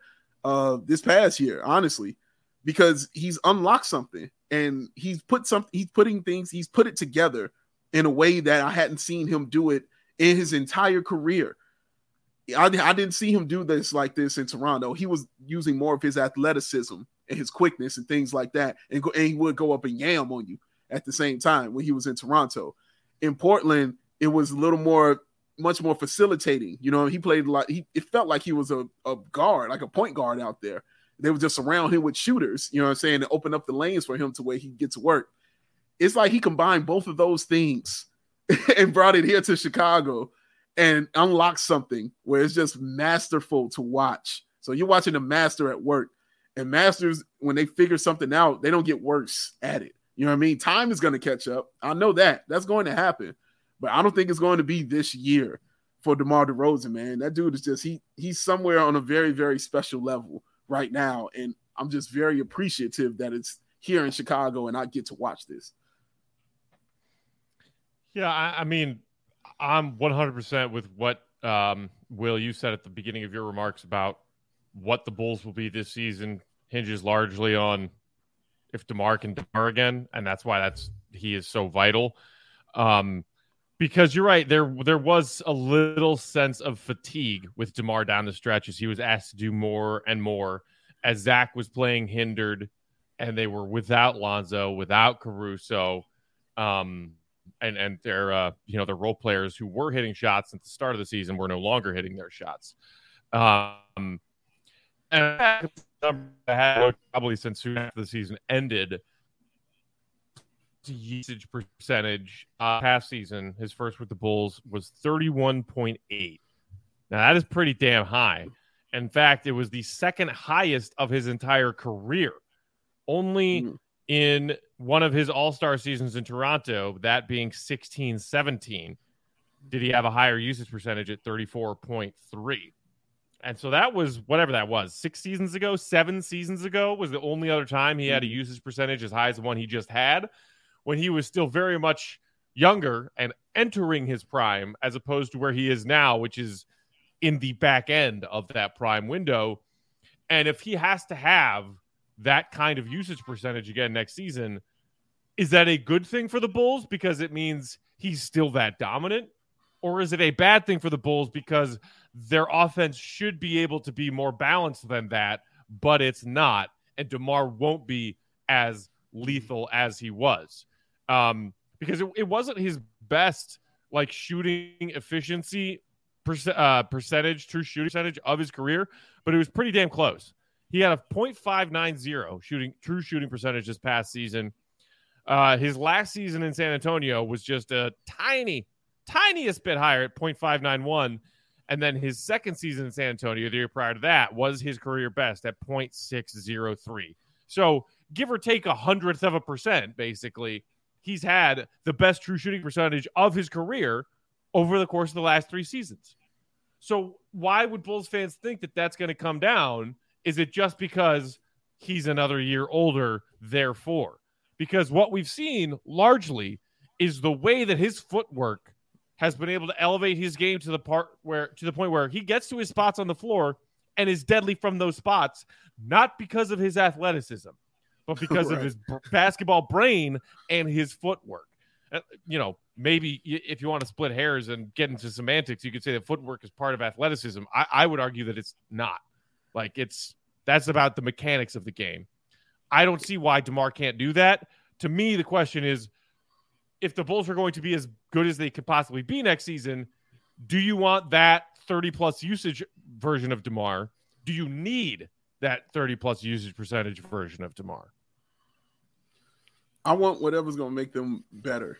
uh, this past year, honestly, because he's unlocked something and he's put some. He's putting things. He's put it together in a way that I hadn't seen him do it in his entire career. I, I didn't see him do this like this in Toronto. He was using more of his athleticism and his quickness and things like that, and, go, and he would go up and yam on you at the same time when he was in Toronto. In Portland, it was a little more, much more facilitating. You know, he played like he. It felt like he was a, a guard, like a point guard out there. They would just surround him with shooters. You know what I'm saying, and open up the lanes for him to where he gets work. It's like he combined both of those things [LAUGHS] and brought it here to Chicago and unlocked something where it's just masterful to watch. So you're watching a master at work, and masters, when they figure something out, they don't get worse at it. You know what I mean? Time is going to catch up. I know that. That's going to happen. But I don't think it's going to be this year for DeMar DeRozan, man. That dude is just he he's somewhere on a very, very special level right now. And I'm just very appreciative that it's here in Chicago and I get to watch this. Yeah, I, I mean, I'm 100% with what um, Will you said at the beginning of your remarks about what the Bulls will be this season hinges largely on if DeMar can DeMar again, and that's why that's he is so vital. Um, because you're right, there there was a little sense of fatigue with DeMar down the stretch as he was asked to do more and more as Zach was playing hindered, and they were without Lonzo, without Caruso. Um, and and their uh, you know their role players who were hitting shots at the start of the season were no longer hitting their shots. Um, and probably since after the season ended, usage percentage uh, past season, his first with the Bulls was thirty one point eight. Now that is pretty damn high. In fact, it was the second highest of his entire career. Only mm in one of his All Star seasons in Toronto, that being 16 17, did he have a higher usage percentage at 34.3? And so that was whatever that was six seasons ago, seven seasons ago was the only other time he had a mm-hmm. usage percentage as high as the one he just had when he was still very much younger and entering his prime, as opposed to where he is now, which is in the back end of that prime window. And if he has to have that kind of usage percentage again next season, is that a good thing for the Bulls because it means he's still that dominant? Or is it a bad thing for the Bulls because their offense should be able to be more balanced than that, but it's not? And DeMar won't be as lethal as he was. Um, because it, it wasn't his best like shooting efficiency uh, percentage, true shooting percentage of his career, but it was pretty damn close. He had a .590 shooting true shooting percentage this past season. Uh, his last season in San Antonio was just a tiny, tiniest bit higher at .591. And then his second season in San Antonio, the year prior to that, was his career best at .603. So give or take a hundredth of a percent, basically, he's had the best true shooting percentage of his career over the course of the last three seasons. So why would Bulls fans think that that's going to come down is it just because he's another year older, therefore? because what we've seen largely is the way that his footwork has been able to elevate his game to the part where to the point where he gets to his spots on the floor and is deadly from those spots, not because of his athleticism, but [LAUGHS] because right. of his basketball brain and his footwork. Uh, you know, maybe if you want to split hairs and get into semantics, you could say that footwork is part of athleticism. I, I would argue that it's not. Like it's that's about the mechanics of the game. I don't see why DeMar can't do that. To me, the question is if the Bulls are going to be as good as they could possibly be next season, do you want that 30 plus usage version of DeMar? Do you need that 30 plus usage percentage version of DeMar? I want whatever's to make them better,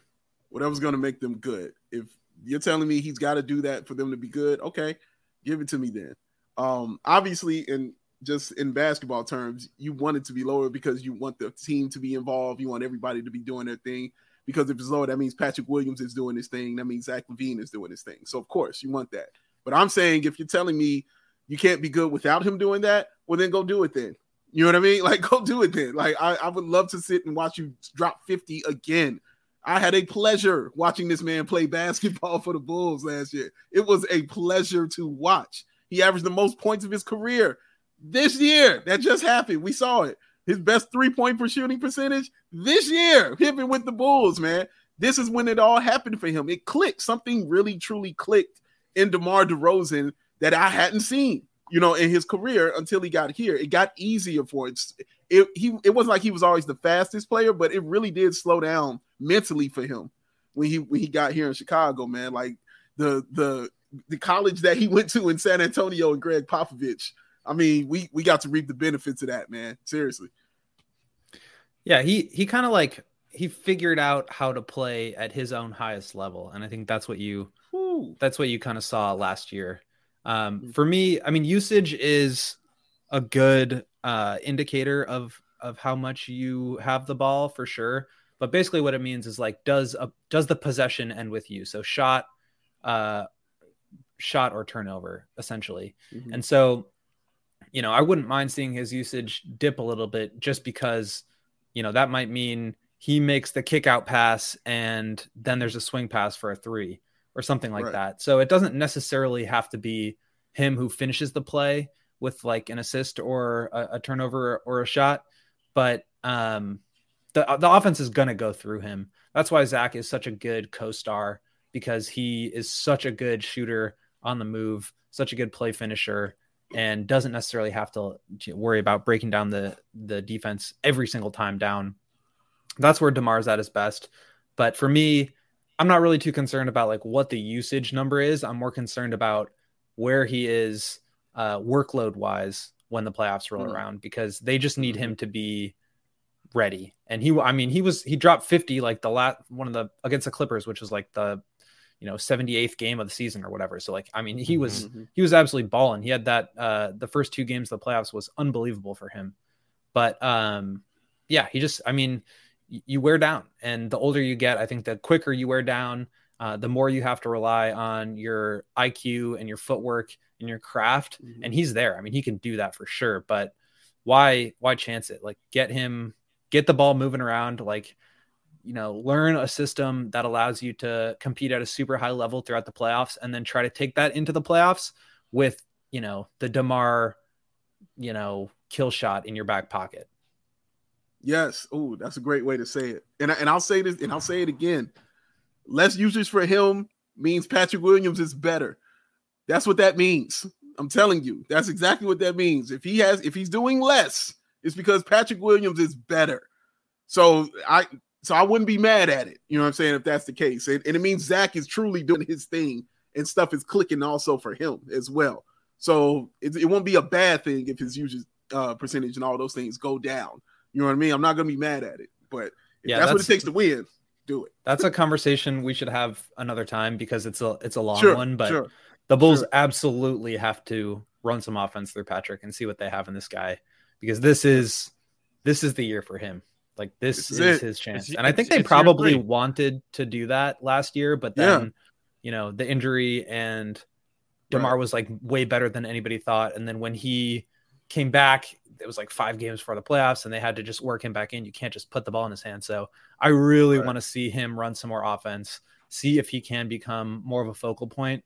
whatever's to make them good. If you're telling me he's got to do that for them to be good, okay, give it to me then. Um, obviously, in just in basketball terms, you want it to be lower because you want the team to be involved. You want everybody to be doing their thing. Because if it's lower, that means Patrick Williams is doing his thing. That means Zach LaVine is doing his thing. So of course you want that. But I'm saying if you're telling me you can't be good without him doing that, well then go do it then. You know what I mean? [LAUGHS] Like go do it then. Like I, I would love to sit and watch you drop 50 again. I had a pleasure watching this man play basketball [LAUGHS] for the Bulls last year. It was a pleasure to watch. He averaged the most points of his career this year. That just happened. We saw it. His best three point per shooting percentage this year, him with the Bulls, man. This is when it all happened for him. It clicked. Something really, truly clicked in DeMar DeRozan that I hadn't seen, you know, in his career until he got here. It got easier for it. It, he, it wasn't like he was always the fastest player, but it really did slow down mentally for him when he when he got here in Chicago, man. Like the the the college that he [LAUGHS] went to in San Antonio and Gregg Popovich – I mean, we we got to reap the benefits of that, man. Seriously. Yeah, he he kind of like he figured out how to play at his own highest level, and I think that's what you Ooh. that's what you kind of saw last year. Um, mm-hmm. for me, I mean, usage is a good uh, indicator of of how much you have the ball for sure. But basically, what it means is like, does a does the possession end with you? So shot, uh, shot or turnover, essentially. Mm-hmm. And so you know, I wouldn't mind seeing his usage dip a little bit just because, you know, that might mean he makes the kick out pass and then there's a swing pass for a three or something like right. that. So it doesn't necessarily have to be him who finishes the play with like an assist or a, a turnover or a shot, but um, the the offense is going to go through him. That's why Zach is such a good co-star because he is such a good shooter on the move, such a good play finisher and doesn't necessarily have to worry about breaking down the the defense every single time down. That's where Demar's at his best. But for me, I'm not really too concerned about like what the usage number is. I'm more concerned about where he is uh, workload wise when the playoffs roll mm-hmm. around because they just need him to be ready. And he, I mean, he was he dropped 50 like the last one of the against the Clippers, which was like the you know 78th game of the season or whatever. So like I mean he was mm-hmm. he was absolutely balling. He had that uh the first two games of the playoffs was unbelievable for him. But um yeah, he just I mean you wear down and the older you get, I think the quicker you wear down, uh, the more you have to rely on your IQ and your footwork and your craft. Mm-hmm. And he's there. I mean, he can do that for sure. But why why chance it? Like get him get the ball moving around. Like you know, learn a system that allows you to compete at a super high level throughout the playoffs and then try to take that into the playoffs with, you know, the DeMar, you know, kill shot in your back pocket. Yes. Oh, that's a great way to say it. And, and I'll say this and I'll say it again. Less usage for him means Patrick Williams is better. That's what that means. I'm telling you, that's exactly what that means. If he has, if he's doing less, it's because Patrick Williams is better. So I so I wouldn't be mad at it. You know what I'm saying? If that's the case. And, and it means Zach is truly doing his thing and stuff is clicking also for him as well. So it, it won't be a bad thing if his usage uh, percentage and all those things go down. You know what I mean? I'm not going to be mad at it. But yeah, that's, that's, what it takes to win, do it. That's a conversation we should have another time because it's a it's a long sure, one. But sure, the Bulls sure. absolutely have to run some offense through Patrick and see what they have in this guy because this is this is the year for him. Like this, this is, is his chance. and I think they probably wanted to do that last year, but then yeah. you know, the injury and DeMar right. was like way better than anybody thought. And then when he came back, it was like five games for the playoffs and they had to just work him back in. You can't just put the ball in his hand. So I really Right. want to see him run some more offense, see if he can become more of a focal point.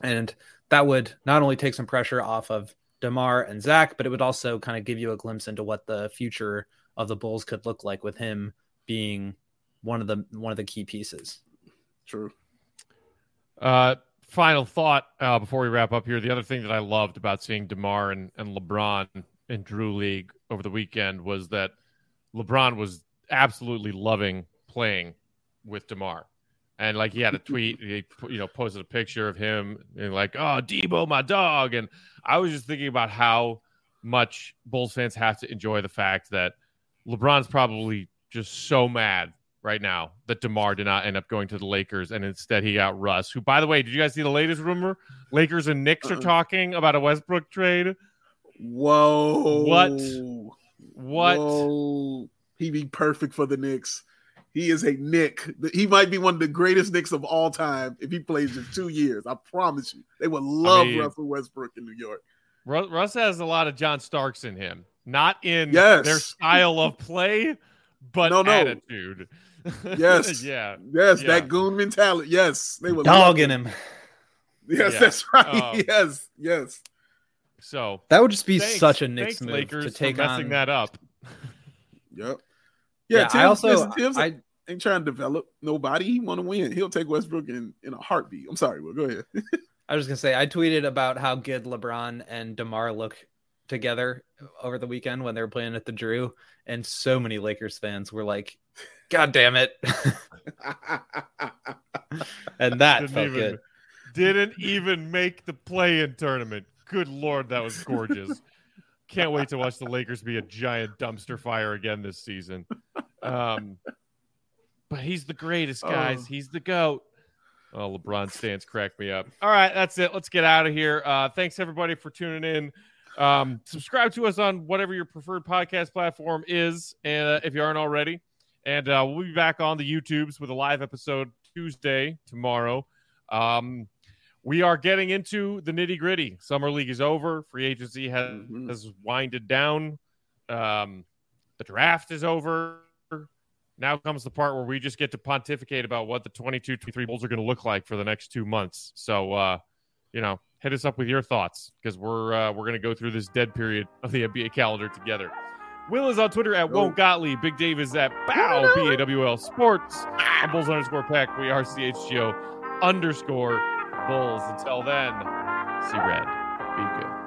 And that would not only take some pressure off of DeMar and Zach, but it would also kind of give you a glimpse into what the future of the Bulls could look like with him being one of the one of the key pieces. True. Uh, final thought uh, before we wrap up here. The other thing that I loved about seeing DeMar and, and LeBron in Drew League over the weekend was that LeBron was absolutely loving playing with DeMar. And like he had a [LAUGHS] tweet, he you know posted a picture of him and like, oh Debo, my dog. And I was just thinking about how much Bulls fans have to enjoy the fact that LeBron's probably just so mad right now that DeMar did not end up going to the Lakers and instead he got Russ, who by the way, did you guys see the latest rumor? Lakers and Knicks are Uh-uh. talking about a Westbrook trade. Whoa. What? What? Whoa. He be perfect for the Knicks. He is a Nick. He might be one of the greatest Knicks of all time if he plays just two years. I promise you. They would love mean- Russell Westbrook in New York. Ru- Russ has a lot of John Starks in him, not in Yes. their style of play, but No, no. attitude. [LAUGHS] Yes. yeah. Yes, Yeah. that goon mentality. Yes, they would dogging him. Yes, Yeah. that's right. Um, [LAUGHS] yes, yes. So That would just be thanks- such a Knicks thanks, move Lakers to take for messing on that up. Yep. Yeah, Tibbs, I also listen, Tibbs I ain't trying to develop nobody. He want to win. He'll take Westbrook in, in a heartbeat. I'm sorry, Will. Go ahead. [LAUGHS] I was gonna say I tweeted about how good LeBron and Demar look together over the weekend when they were playing at the Drew, and so many Lakers fans were like, "God damn it!" [LAUGHS] [LAUGHS] and that Didn't felt even, good. didn't even make the play-in tournament. Good lord, that was gorgeous. Can't wait to watch the Lakers be a giant dumpster fire again this season. Um, but he's the greatest, guys. Oh. He's the goat. Oh, LeBron stands crack me up. All right, that's it. Let's get out of here. Uh, thanks everybody for tuning in. Um, subscribe to us on whatever your preferred podcast platform is, and uh, if you aren't already, and uh, we'll be back on the YouTubes with a live episode Tuesday tomorrow. Um, we are getting into the nitty gritty. Summer league is over. Free agency has, Mhm. has winded down. Um, the draft is over. Now comes the part where we just get to pontificate about what the 22 23 Bulls are going to look like for the next two months. So, uh, you know, hit us up with your thoughts because we're uh, we're going to go through this dead period of the NBA calendar together. Will is on Twitter at Won't Gottlieb. Big Dave is at Bawl B A W L Sports. I'm Bulls underscore Pack. We are CHGO underscore Bulls. Until then, see red. Be good.